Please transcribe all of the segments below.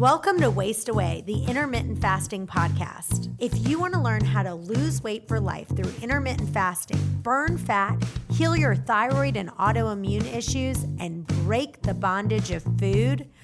Welcome to Waste Away, the intermittent fasting podcast. If you want to learn how to lose weight for life through intermittent fasting, burn fat, heal your thyroid and autoimmune issues, and break the bondage of food,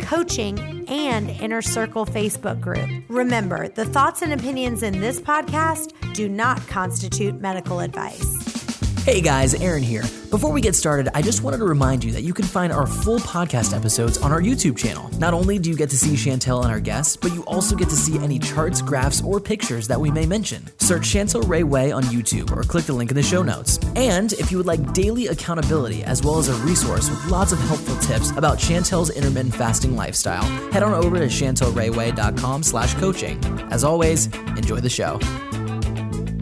coaching, and Inner Circle Facebook group. Remember, the thoughts and opinions in this podcast do not constitute medical advice. Hey guys, Aaron here. Before we get started, I just wanted to remind you that you can find our full podcast episodes on our YouTube channel. Not only do you get to see Chantel and our guests, but you also get to see any charts, graphs, or pictures that we may mention. Search Chantel Ray Way on YouTube or click the link in the show notes. And if you would like daily accountability as well as a resource with lots of helpful tips about Chantel's intermittent fasting lifestyle, head on over to chantelrayway.com slash coaching. As always, enjoy the show.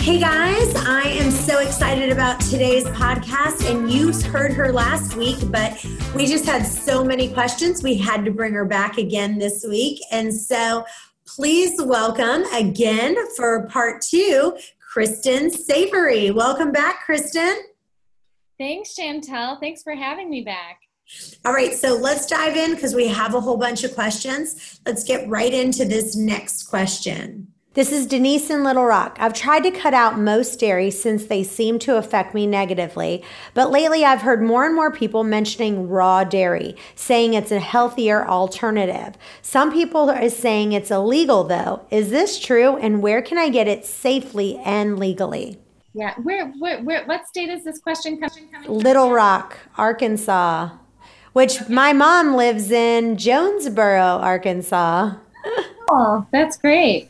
Hey guys, I am so excited about today's podcast. And you heard her last week, but we just had so many questions. We had to bring her back again this week. And so please welcome again for part two, Kristen Savory. Welcome back, Kristen. Thanks, Chantel. Thanks for having me back. All right, so let's dive in because we have a whole bunch of questions. Let's get right into this next question. This is Denise in Little Rock. I've tried to cut out most dairy since they seem to affect me negatively, but lately I've heard more and more people mentioning raw dairy, saying it's a healthier alternative. Some people are saying it's illegal though. Is this true and where can I get it safely and legally? Yeah, where, where, where what state is this question coming from? Little Rock, Arkansas, which my mom lives in Jonesboro, Arkansas. oh, that's great.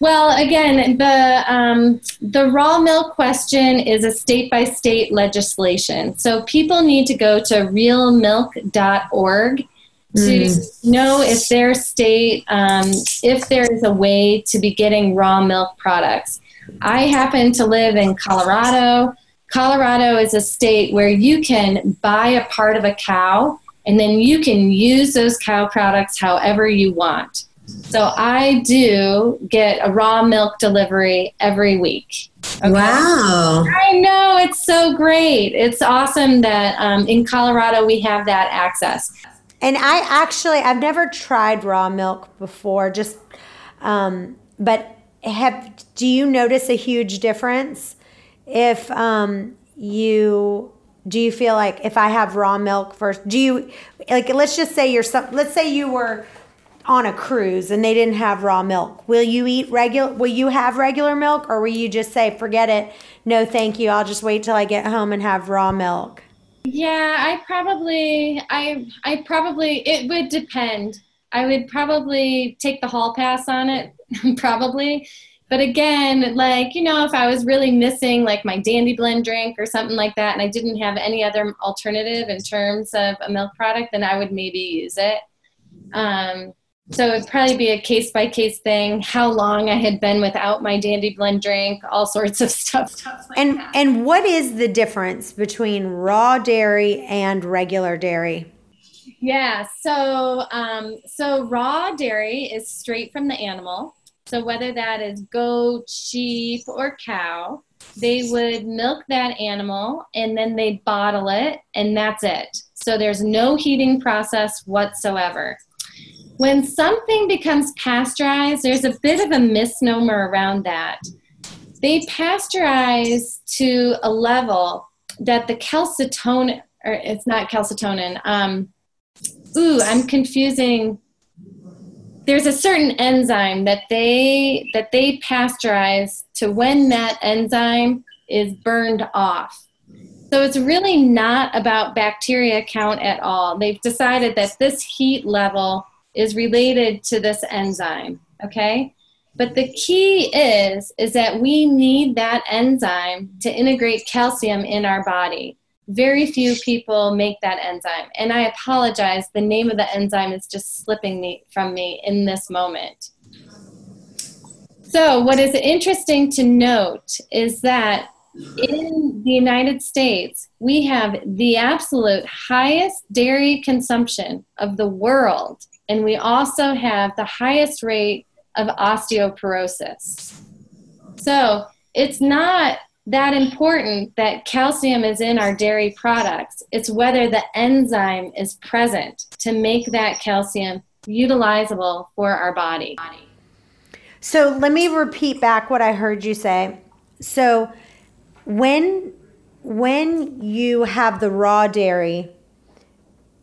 Well, again, the um, the raw milk question is a state by state legislation. So people need to go to realmilk.org to mm. know if their state, um, if there is a way to be getting raw milk products. I happen to live in Colorado. Colorado is a state where you can buy a part of a cow and then you can use those cow products however you want. So I do get a raw milk delivery every week. Okay? Wow. I know, it's so great. It's awesome that um, in Colorado we have that access. And I actually, I've never tried raw milk before, just, um, but have, do you notice a huge difference if um, you do you feel like if I have raw milk first, do you like let's just say you're some let's say you were on a cruise and they didn't have raw milk, will you eat regular? Will you have regular milk, or will you just say, "Forget it, no, thank you. I'll just wait till I get home and have raw milk"? Yeah, I probably, I, I probably, it would depend. I would probably take the hall pass on it, probably. But again, like, you know, if I was really missing like my Dandy Blend drink or something like that, and I didn't have any other alternative in terms of a milk product, then I would maybe use it. Um, so it'd probably be a case by case thing, how long I had been without my Dandy Blend drink, all sorts of stuff. like and that. and what is the difference between raw dairy and regular dairy? Yeah, so um, so raw dairy is straight from the animal. So whether that is goat, sheep, or cow, they would milk that animal and then they bottle it, and that's it. So there's no heating process whatsoever when something becomes pasteurized, there's a bit of a misnomer around that. They pasteurize to a level that the calcitonin, or it's not calcitonin, um, ooh, I'm confusing. There's a certain enzyme that they that they pasteurize to when that enzyme is burned off. So it's really not about bacteria count at all. They've decided that this heat level is related to this enzyme, okay? But the key is is that we need that enzyme to integrate calcium in our body. Very few people make that enzyme. And I apologize, the name of the enzyme is just slipping me from me in this moment. So, what is interesting to note is that in the United States, we have the absolute highest dairy consumption of the world, and we also have the highest rate of osteoporosis. So it's not that important that calcium is in our dairy products. It's whether the enzyme is present to make that calcium utilizable for our body. So let me repeat back what I heard you say. So when when you have the raw dairy,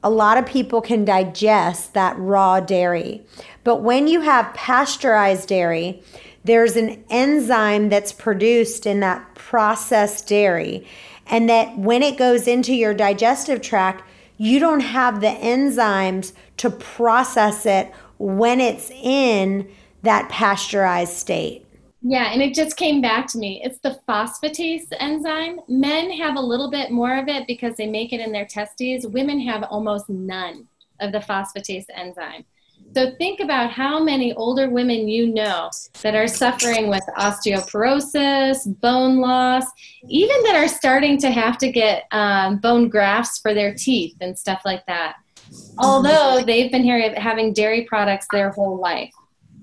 a lot of people can digest that raw dairy. But when you have pasteurized dairy, there's an enzyme that's produced in that processed dairy. And that when it goes into your digestive tract, you don't have the enzymes to process it when it's in that pasteurized state. Yeah, and it just came back to me. It's the phosphatase enzyme. Men have a little bit more of it because they make it in their testes. Women have almost none of the phosphatase enzyme. So think about how many older women you know that are suffering with osteoporosis, bone loss, even that are starting to have to get um, bone grafts for their teeth and stuff like that. Although they've been having dairy products their whole life.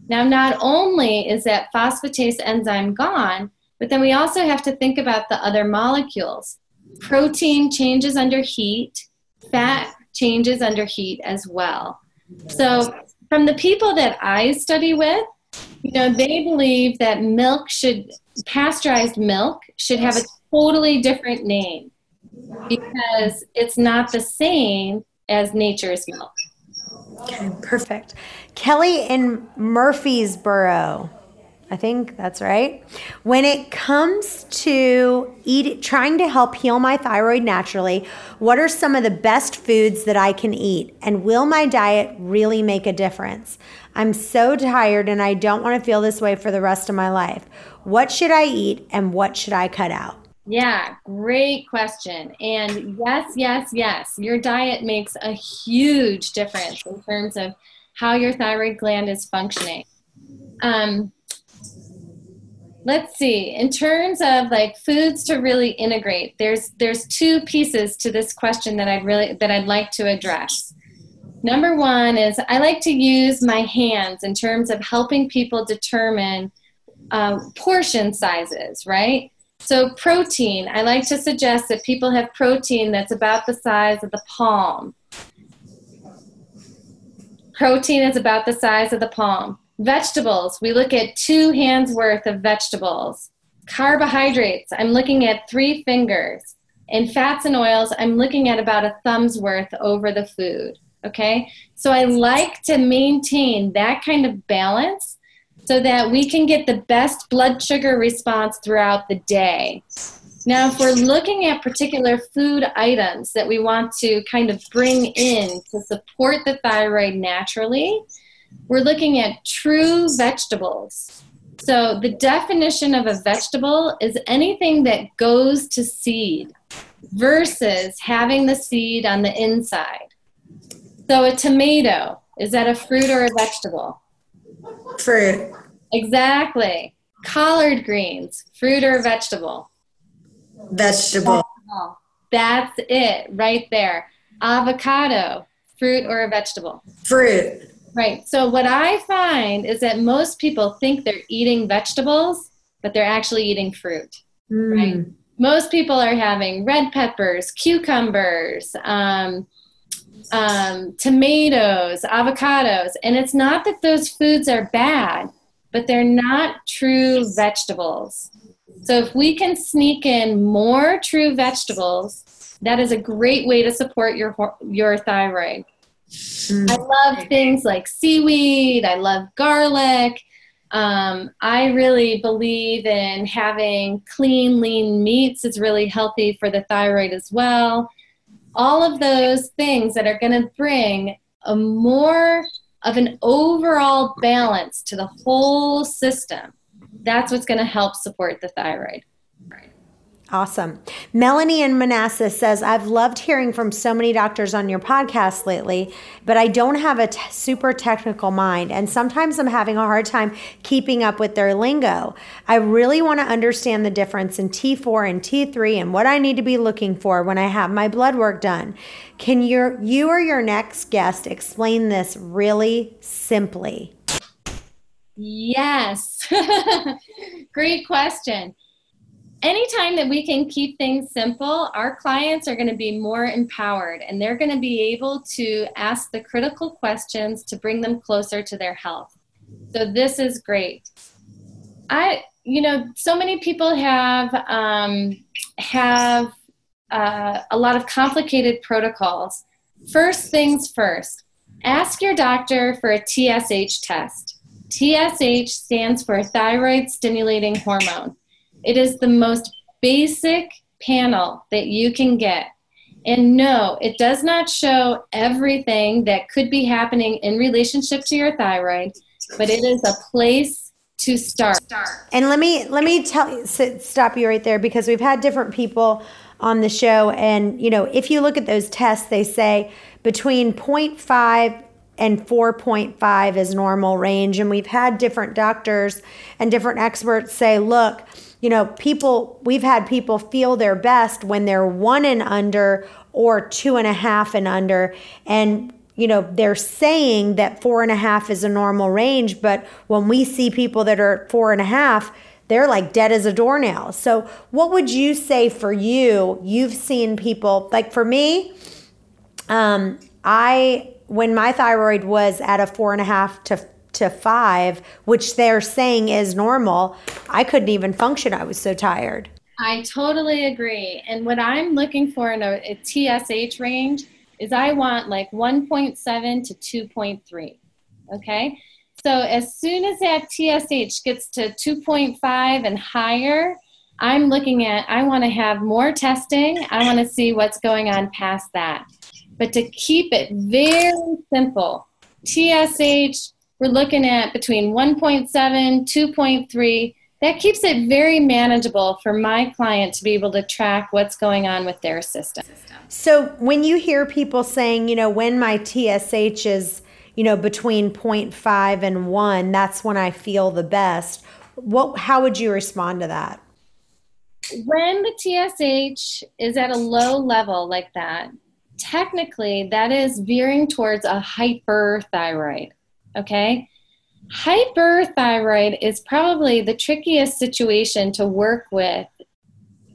Now, not only is that phosphatase enzyme gone, but then we also have to think about the other molecules. Protein changes under heat, fat changes under heat as well. So, from the people that I study with, you know, they believe that milk should, pasteurized milk should have a totally different name because it's not the same as nature's milk. Okay, perfect. Kelly in Murfreesboro. I think that's right. When it comes to eat, trying to help heal my thyroid naturally, what are some of the best foods that I can eat? And will my diet really make a difference? I'm so tired and I don't want to feel this way for the rest of my life. What should I eat and what should I cut out? Yeah, great question. And yes, yes, yes, your diet makes a huge difference in terms of how your thyroid gland is functioning. Um, let's see in terms of like foods to really integrate there's there's two pieces to this question that i'd really that i'd like to address number one is i like to use my hands in terms of helping people determine uh, portion sizes right so, protein, I like to suggest that people have protein that's about the size of the palm. Protein is about the size of the palm. Vegetables, we look at two hands worth of vegetables. Carbohydrates, I'm looking at three fingers. And fats and oils, I'm looking at about a thumb's worth over the food. Okay? So I like to maintain that kind of balance so that we can get the best blood sugar response throughout the day. Now, if we're looking at particular food items that we want to kind of bring in to support the thyroid naturally, we're looking at true vegetables. So, the definition of a vegetable is anything that goes to seed versus having the seed on the inside. So, a tomato, is that a fruit or a vegetable? Fruit. Exactly. Collard greens, fruit or vegetable? Vegetable. That's it right there. Avocado, fruit or a vegetable? Fruit. Right. So, what I find is that most people think they're eating vegetables, but they're actually eating fruit. Mm. Right. Most people are having red peppers, cucumbers, um, um, tomatoes, avocados. And it's not that those foods are bad, but they're not true vegetables. So if we can sneak in more true vegetables, that is a great way to support your your thyroid. Mm. I love things like seaweed. I love garlic. Um, I really believe in having clean, lean meats It's really healthy for the thyroid as well. All of those things that are going to bring a more of an overall balance to the whole system. That's what's going to help support the thyroid. Awesome. Melanie in Manassas says, I've loved hearing from so many doctors on your podcast lately, but I don't have a t- super technical mind. And sometimes I'm having a hard time keeping up with their lingo. I really want to understand the difference in T4 and T3 and what I need to be looking for when I have my blood work done. Can your, you or your next guest explain this really simply? Yes. Great question. Anytime that we can keep things simple, our clients are going to be more empowered and they're going to be able to ask the critical questions to bring them closer to their health. So, this is great. I, you know, so many people have um, have uh, a lot of complicated protocols. First things first, ask your doctor for a TSH test. TSH stands for thyroid stimulating hormone. It is the most basic panel that you can get. And no, it does not show everything that could be happening in relationship to your thyroid, but it is a place to start. And let me let me tell you stop you right there because we've had different people on the show and you know, if you look at those tests, they say between 0.5 and 4.5 is normal range. And we've had different doctors and different experts say, look, you know, people, we've had people feel their best when they're one and under or two and a half and under. And, you know, they're saying that four and a half is a normal range. But when we see people that are four and a half, they're like dead as a doornail. So, what would you say for you? You've seen people, like for me, um, I when my thyroid was at a four and a half to to five, which they're saying is normal, I couldn't even function. I was so tired. I totally agree. And what I'm looking for in a, a TSH range is I want like 1.7 to 2.3. Okay. So as soon as that TSH gets to 2.5 and higher, I'm looking at, I want to have more testing. I want to see what's going on past that. But to keep it very simple, TSH, we're looking at between 1.7, 2.3. That keeps it very manageable for my client to be able to track what's going on with their system. So when you hear people saying, you know, when my TSH is, you know, between 0.5 and 1, that's when I feel the best. What how would you respond to that? When the TSH is at a low level like that, technically that is veering towards a hyperthyroid. Okay? Hyperthyroid is probably the trickiest situation to work with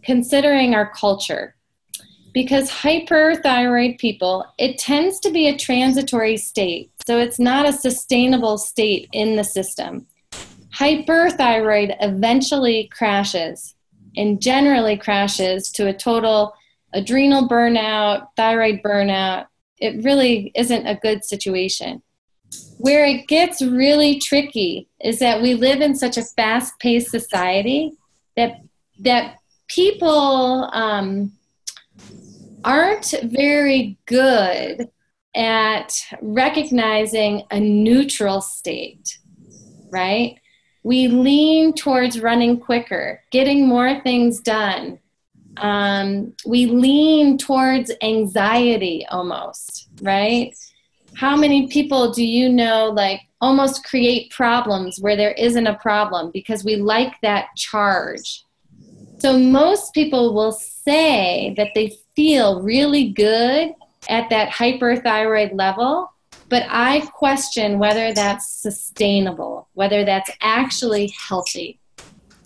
considering our culture. Because hyperthyroid people, it tends to be a transitory state. So it's not a sustainable state in the system. Hyperthyroid eventually crashes and generally crashes to a total adrenal burnout, thyroid burnout. It really isn't a good situation. Where it gets really tricky is that we live in such a fast paced society that, that people um, aren't very good at recognizing a neutral state, right? We lean towards running quicker, getting more things done, um, we lean towards anxiety almost, right? How many people do you know like almost create problems where there isn't a problem because we like that charge? So most people will say that they feel really good at that hyperthyroid level, but I question whether that's sustainable, whether that's actually healthy.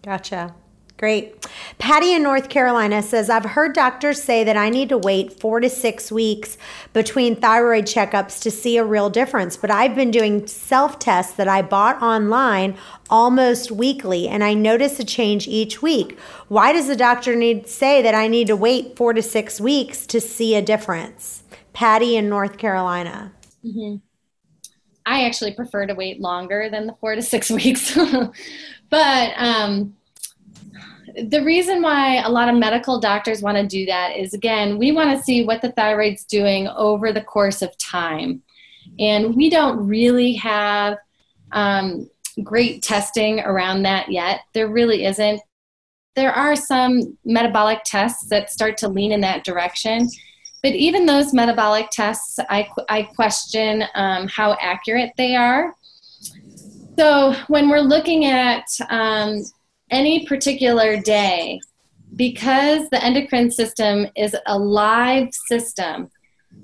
Gotcha. Great. Patty in North Carolina says, I've heard doctors say that I need to wait four to six weeks between thyroid checkups to see a real difference, but I've been doing self tests that I bought online almost weekly and I notice a change each week. Why does the doctor need say that I need to wait four to six weeks to see a difference? Patty in North Carolina. Mm-hmm. I actually prefer to wait longer than the four to six weeks. but, um, the reason why a lot of medical doctors want to do that is again, we want to see what the thyroid's doing over the course of time. And we don't really have um, great testing around that yet. There really isn't. there are some metabolic tests that start to lean in that direction. But even those metabolic tests, I, I question um, how accurate they are. So when we're looking at um, any particular day, because the endocrine system is a live system,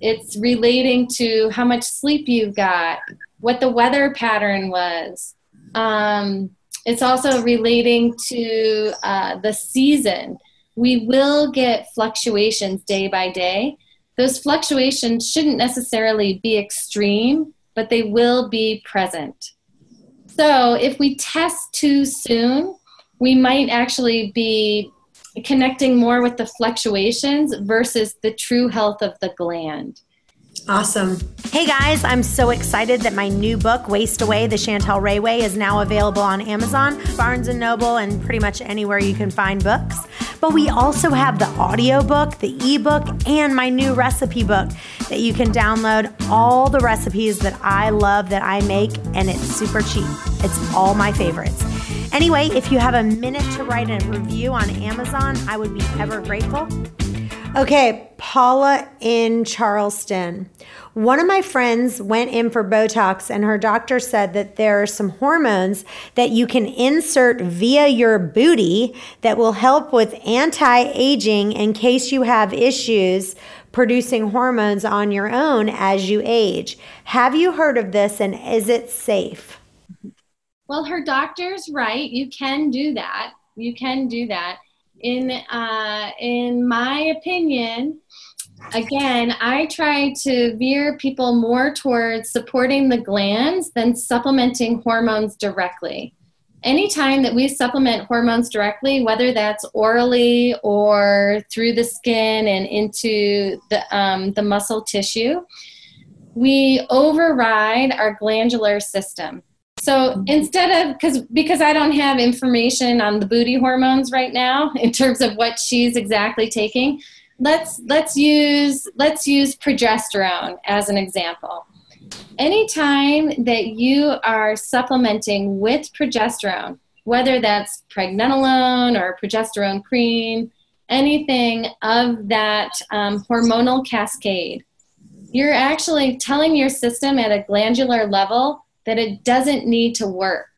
it's relating to how much sleep you've got, what the weather pattern was. Um, it's also relating to uh, the season. We will get fluctuations day by day. Those fluctuations shouldn't necessarily be extreme, but they will be present. So if we test too soon, we might actually be connecting more with the fluctuations versus the true health of the gland. Awesome. Hey guys, I'm so excited that my new book, Waste Away, The Chantel Ray Way, is now available on Amazon, Barnes & Noble, and pretty much anywhere you can find books. But we also have the audio book, the ebook, and my new recipe book that you can download all the recipes that I love that I make, and it's super cheap. It's all my favorites. Anyway, if you have a minute to write a review on Amazon, I would be ever grateful. Okay, Paula in Charleston. One of my friends went in for Botox, and her doctor said that there are some hormones that you can insert via your booty that will help with anti aging in case you have issues producing hormones on your own as you age. Have you heard of this, and is it safe? Well, her doctor's right. You can do that. You can do that in uh, in my opinion, again, I try to veer people more towards supporting the glands than supplementing hormones directly. Anytime that we supplement hormones directly, whether that's orally or through the skin and into the, um, the muscle tissue, we override our glandular system. So instead of because because I don't have information on the booty hormones right now in terms of what she's exactly taking, let's let's use let's use progesterone as an example. Anytime that you are supplementing with progesterone, whether that's pregnenolone or progesterone cream, anything of that um, hormonal cascade, you're actually telling your system at a glandular level that it doesn't need to work.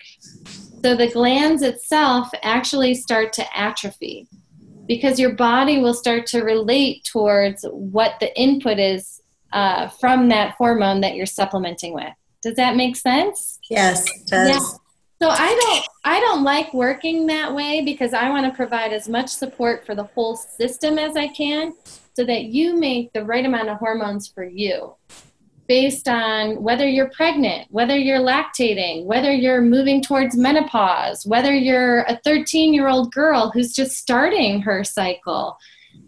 So the glands itself actually start to atrophy because your body will start to relate towards what the input is uh, from that hormone that you're supplementing with. Does that make sense? Yes, does. Yeah. So I don't I don't like working that way because I want to provide as much support for the whole system as I can so that you make the right amount of hormones for you based on whether you're pregnant, whether you're lactating, whether you're moving towards menopause, whether you're a 13 year old girl who's just starting her cycle.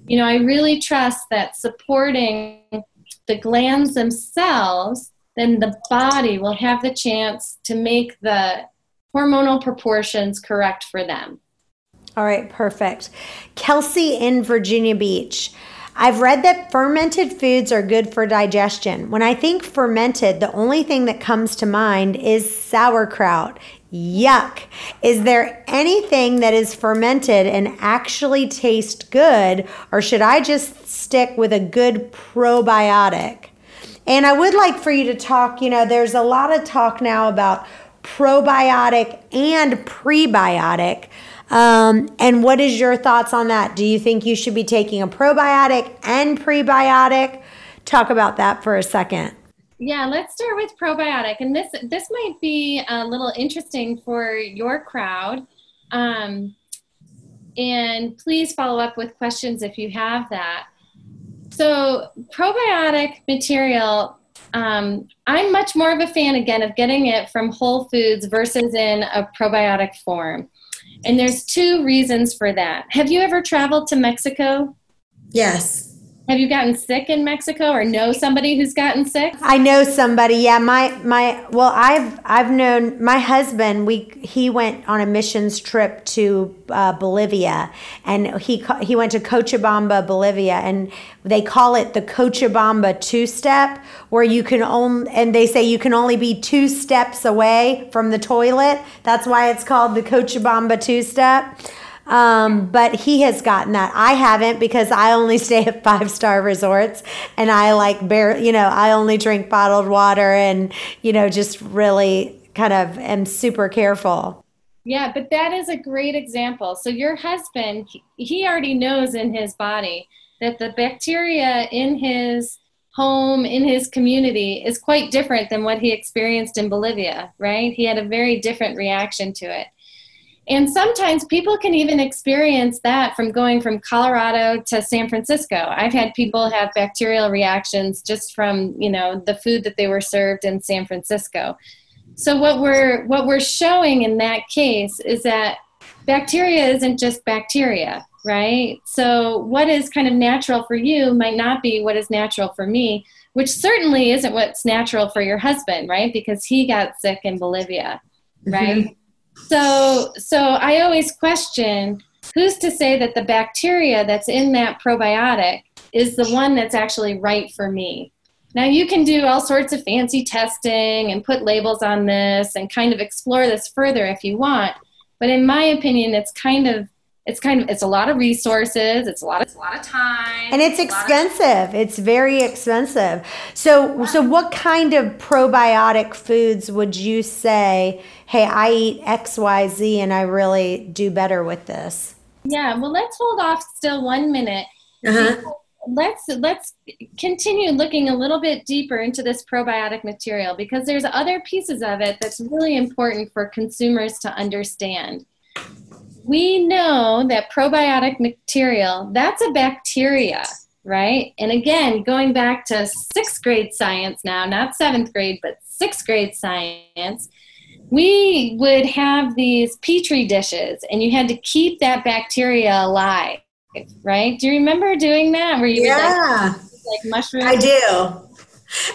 You know, I really trust that supporting the glands themselves, then the body will have the chance to make the hormonal proportions correct for them. All right, perfect. Kelsey in Virginia Beach. I've read that fermented foods are good for digestion. When I think fermented, the only thing that comes to mind is sauerkraut. Yuck. Is there anything that is fermented and actually tastes good, or should I just stick with a good probiotic? And I would like for you to talk, you know, there's a lot of talk now about probiotic and prebiotic. Um, and what is your thoughts on that? Do you think you should be taking a probiotic and prebiotic? Talk about that for a second. Yeah, let's start with probiotic, and this this might be a little interesting for your crowd. Um, and please follow up with questions if you have that. So, probiotic material, um, I'm much more of a fan again of getting it from whole foods versus in a probiotic form. And there's two reasons for that. Have you ever traveled to Mexico? Yes. Have you gotten sick in Mexico or know somebody who's gotten sick? I know somebody. Yeah, my my well, I've I've known my husband. We he went on a missions trip to uh, Bolivia, and he he went to Cochabamba, Bolivia, and they call it the Cochabamba two step, where you can only and they say you can only be two steps away from the toilet. That's why it's called the Cochabamba two step. Um, but he has gotten that. I haven't because I only stay at five star resorts and I like bare, you know, I only drink bottled water and, you know, just really kind of am super careful. Yeah, but that is a great example. So your husband, he already knows in his body that the bacteria in his home, in his community, is quite different than what he experienced in Bolivia, right? He had a very different reaction to it. And sometimes people can even experience that from going from Colorado to San Francisco. I've had people have bacterial reactions just from, you know, the food that they were served in San Francisco. So what we're what we're showing in that case is that bacteria isn't just bacteria, right? So what is kind of natural for you might not be what is natural for me, which certainly isn't what's natural for your husband, right? Because he got sick in Bolivia, right? Mm-hmm. So so I always question who's to say that the bacteria that's in that probiotic is the one that's actually right for me now you can do all sorts of fancy testing and put labels on this and kind of explore this further if you want. But in my opinion, it's kind of it's kind of it's a lot of resources it's a lot of, it's a lot of time and it's, it's expensive of- it's very expensive. So so what kind of probiotic foods would you say hey i eat xyz and i really do better with this yeah well let's hold off still one minute. Uh-huh. Let's let's continue looking a little bit deeper into this probiotic material because there's other pieces of it that's really important for consumers to understand. We know that probiotic material, that's a bacteria, right? And again, going back to sixth grade science now, not seventh grade, but sixth grade science, we would have these petri dishes and you had to keep that bacteria alive right? Do you remember doing that? Where you yeah. Like, like mushrooms? I do.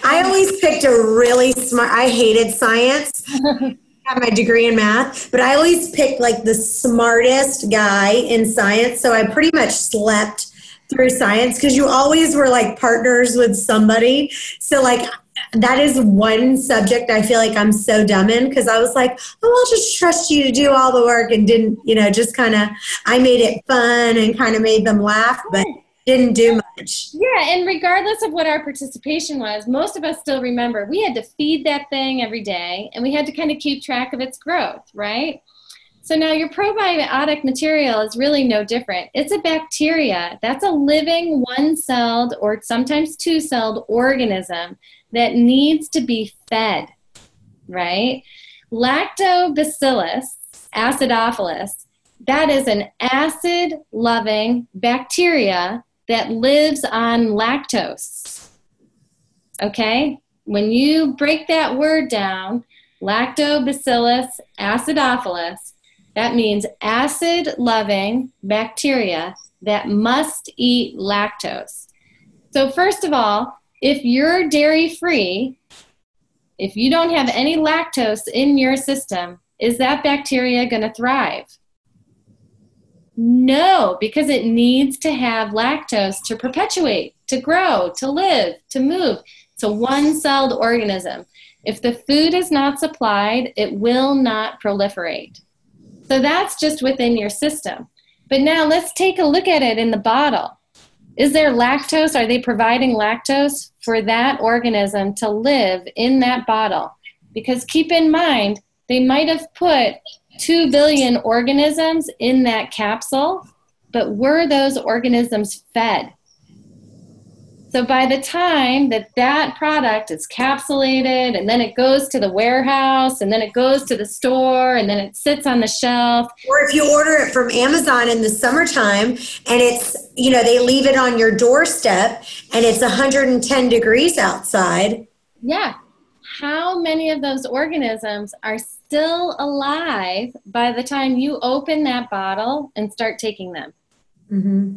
I always picked a really smart. I hated science. Have my degree in math, but I always picked like the smartest guy in science. So I pretty much slept through science because you always were like partners with somebody. So like that is one subject I feel like I'm so dumb in because I was like, oh, I'll just trust you to do all the work and didn't, you know, just kind of, I made it fun and kind of made them laugh, but didn't do much. Yeah, and regardless of what our participation was, most of us still remember we had to feed that thing every day and we had to kind of keep track of its growth, right? So now your probiotic material is really no different. It's a bacteria. That's a living one celled or sometimes two celled organism that needs to be fed, right? Lactobacillus acidophilus, that is an acid loving bacteria that lives on lactose. Okay? When you break that word down, lactobacillus acidophilus, that means acid loving bacteria that must eat lactose. So, first of all, if you're dairy free, if you don't have any lactose in your system, is that bacteria going to thrive? No, because it needs to have lactose to perpetuate, to grow, to live, to move. It's a one celled organism. If the food is not supplied, it will not proliferate. So that's just within your system. But now let's take a look at it in the bottle. Is there lactose? Are they providing lactose for that organism to live in that bottle? Because keep in mind, they might have put 2 billion organisms in that capsule, but were those organisms fed? So by the time that that product is capsulated and then it goes to the warehouse and then it goes to the store and then it sits on the shelf. Or if you order it from Amazon in the summertime and it's, you know, they leave it on your doorstep and it's 110 degrees outside. Yeah. How many of those organisms are still alive by the time you open that bottle and start taking them? Mm-hmm.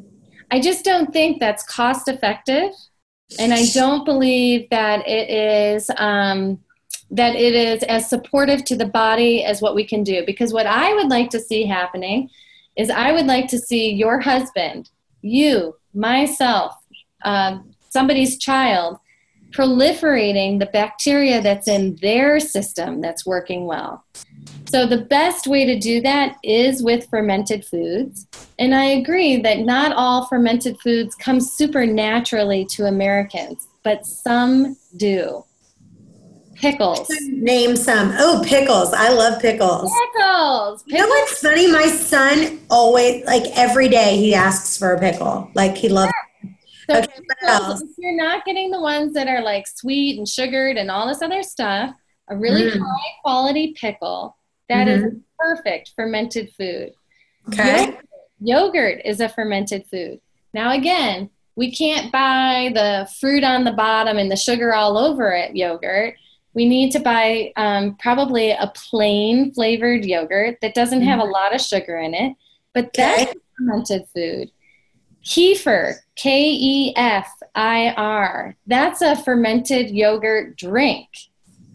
I just don't think that's cost effective, and I don't believe that it is um, that it is as supportive to the body as what we can do. Because what I would like to see happening is I would like to see your husband, you, myself, um, somebody's child proliferating the bacteria that's in their system that's working well. So, the best way to do that is with fermented foods. And I agree that not all fermented foods come super naturally to Americans, but some do. Pickles. Name some. Oh, pickles. I love pickles. Pickles. You know what's funny? My son always, like every day, he asks for a pickle. Like he loves. So Okay, if you're not getting the ones that are like sweet and sugared and all this other stuff, a really Mm. high quality pickle that is Mm-hmm. perfect fermented food. Okay. Yogurt is a fermented food. Now, again, we can't buy the fruit on the bottom and the sugar all over it yogurt. We need to buy um, probably a plain flavored yogurt that doesn't have a lot of sugar in it, but that's Okay. a fermented food. Kefir, K E F I R, that's a fermented yogurt drink.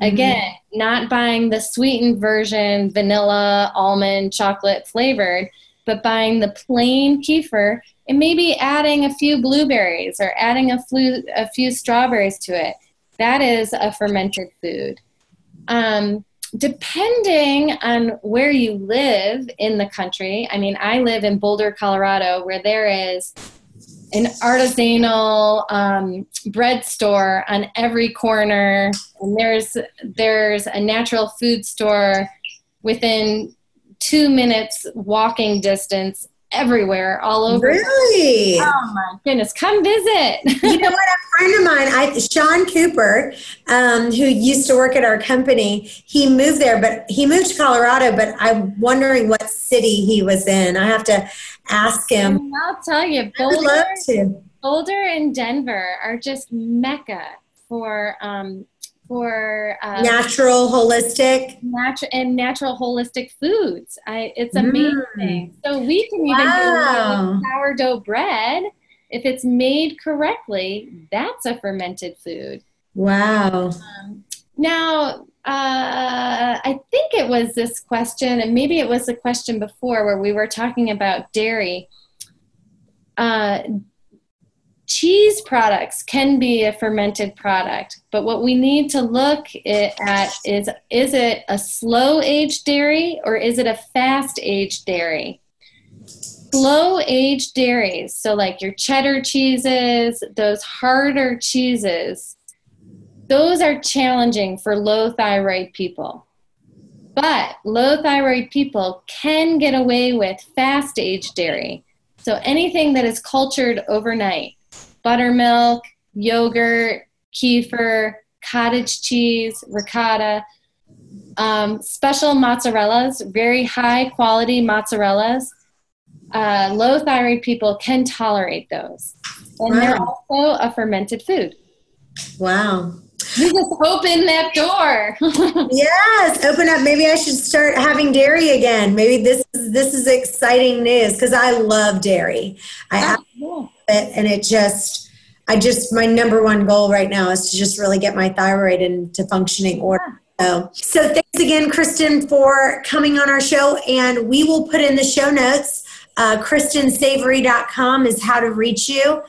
Again, not buying the sweetened version, vanilla, almond, chocolate flavored, but buying the plain kefir and maybe adding a few blueberries or adding a, flu- a few strawberries to it. That is a fermented food. Um, depending on where you live in the country, I mean, I live in Boulder, Colorado, where there is an artisanal um, bread store on every corner, and there's there's a natural food store within two minutes walking distance everywhere, all over. Really? Oh my goodness, come visit. you know what? A friend of mine, I, Sean Cooper, um, who used to work at our company, he moved there, but he moved to Colorado. But I'm wondering what city he was in. I have to ask him. I'll tell you, I would Boulder, love to. Boulder and Denver are just mecca for um, for uh, Natural, holistic. natural and natural holistic foods. I, it's Mm. amazing. So we can even Wow. do sourdough bread if it's made correctly. That's a fermented food. Wow. Now, uh, I think it was this question, and maybe it was the question before where we were talking about dairy. Uh, cheese products can be a fermented product, but what we need to look at is is it a slow aged dairy or is it a fast aged dairy? Slow aged dairies, so like your cheddar cheeses, those harder cheeses, those are challenging for low thyroid people. But low thyroid people can get away with fast aged dairy. So anything that is cultured overnight buttermilk, yogurt, kefir, cottage cheese, ricotta, um, special mozzarellas, very high quality mozzarellas. Uh, low thyroid people can tolerate those. And they're also a fermented food. Wow. You just open that door. Yes, open up. Maybe I should start having dairy again. Maybe this is this is exciting news because I love dairy. I have Yeah. It, and it just, I just my number one goal right now is to just really get my thyroid into functioning order. So, so thanks again, Kristen, for coming on our show, and we will put in the show notes. Uh, KristenSavory.com is how to reach you,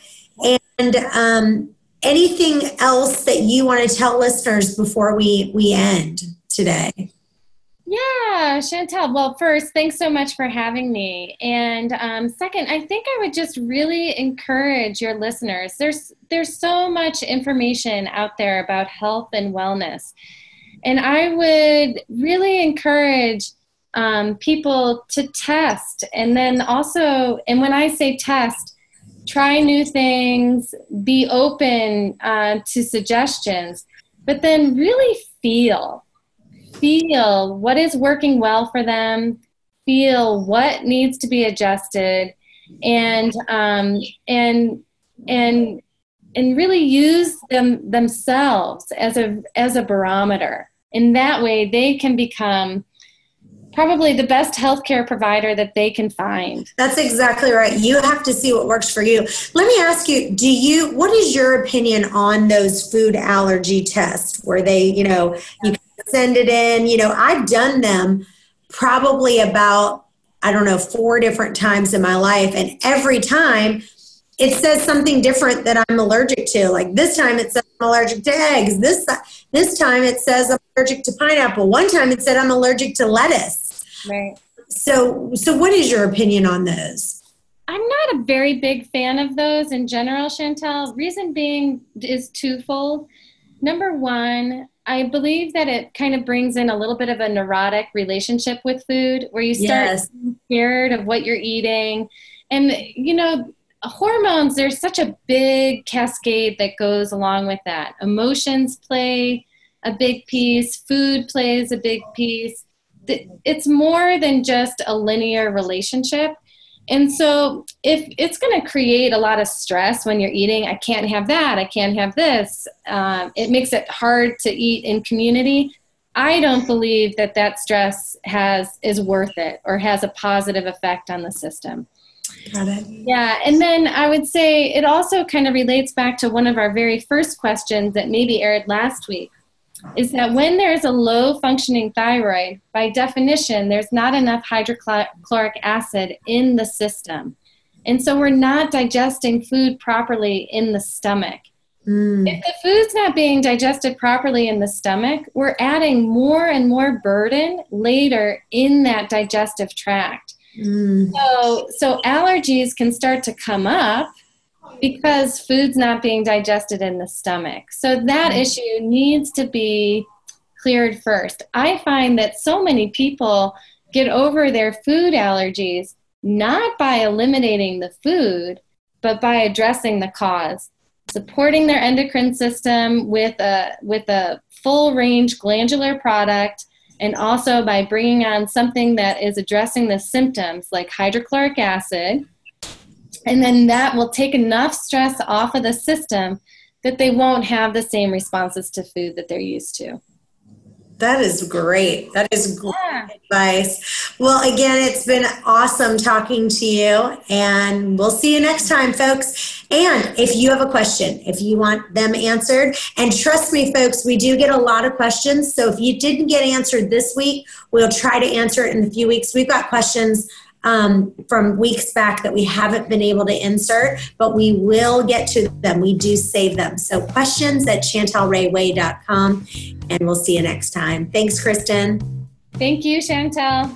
and um, anything else that you want to tell listeners before we we end today. Yeah, Chantel. Well, first, thanks so much for having me. And um, second, I think I would just really encourage your listeners. There's there's so much information out there about health and wellness, and I would really encourage um, people to test, and then also, and when I say test, try new things, be open uh, to suggestions, but then really feel feel what is working well for them, feel what needs to be adjusted, and um, and and and really use them themselves as a as a barometer. In that way, they can become probably the best healthcare provider that they can find. That's exactly right. You have to see what works for you. Let me ask you, do you what is your opinion on those food allergy tests where they, you know, you send it in, you know, I've done them probably about I don't know, four different times in my life and every time it says something different that I'm allergic to. Like this time it says I'm allergic to eggs. This this time it says I'm allergic to pineapple. One time it said I'm allergic to lettuce. Right. So so what is your opinion on those? I'm not a very big fan of those in general, Chantel. Reason being is twofold. Number one, I believe that it kind of brings in a little bit of a neurotic relationship with food where you start Yes. scared of what you're eating. And, you know, hormones, there's such a big cascade that goes along with that. Emotions play a big piece, food plays a big piece. It's more than just a linear relationship. And so, if it's going to create a lot of stress when you're eating, I can't have that, I can't have this, um, it makes it hard to eat in community. I don't believe that that stress has is worth it or has a positive effect on the system. Got it. Yeah, and then I would say it also kind of relates back to one of our very first questions that maybe aired last week. Is that when there's a low functioning thyroid, by definition, there's not enough hydrochloric acid in the system. And so we're not digesting food properly in the stomach. Mm. If the food's not being digested properly in the stomach, we're adding more and more burden later in that digestive tract. Mm. So, so allergies can start to come up because food's not being digested in the stomach. So that mm-hmm. issue needs to be cleared first. I find that so many people get over their food allergies not by eliminating the food, but by addressing the cause. Supporting their endocrine system with a with a full range glandular product and also by bringing on something that is addressing the symptoms like hydrochloric acid and then that will take enough stress off of the system that they won't have the same responses to food that they're used to. That is great. That is great Yeah. advice. Well, again, it's been awesome talking to you, and we'll see you next time, folks. And if you have a question, if you want them answered, and trust me, folks, we do get a lot of questions. So if you didn't get answered this week, we'll try to answer it in a few weeks. We've got questions um, from weeks back that we haven't been able to insert, but we will get to them. We do save them. So questions at chantelrayway.com, and we'll see you next time. Thanks, Kristen. Thank you, Chantel.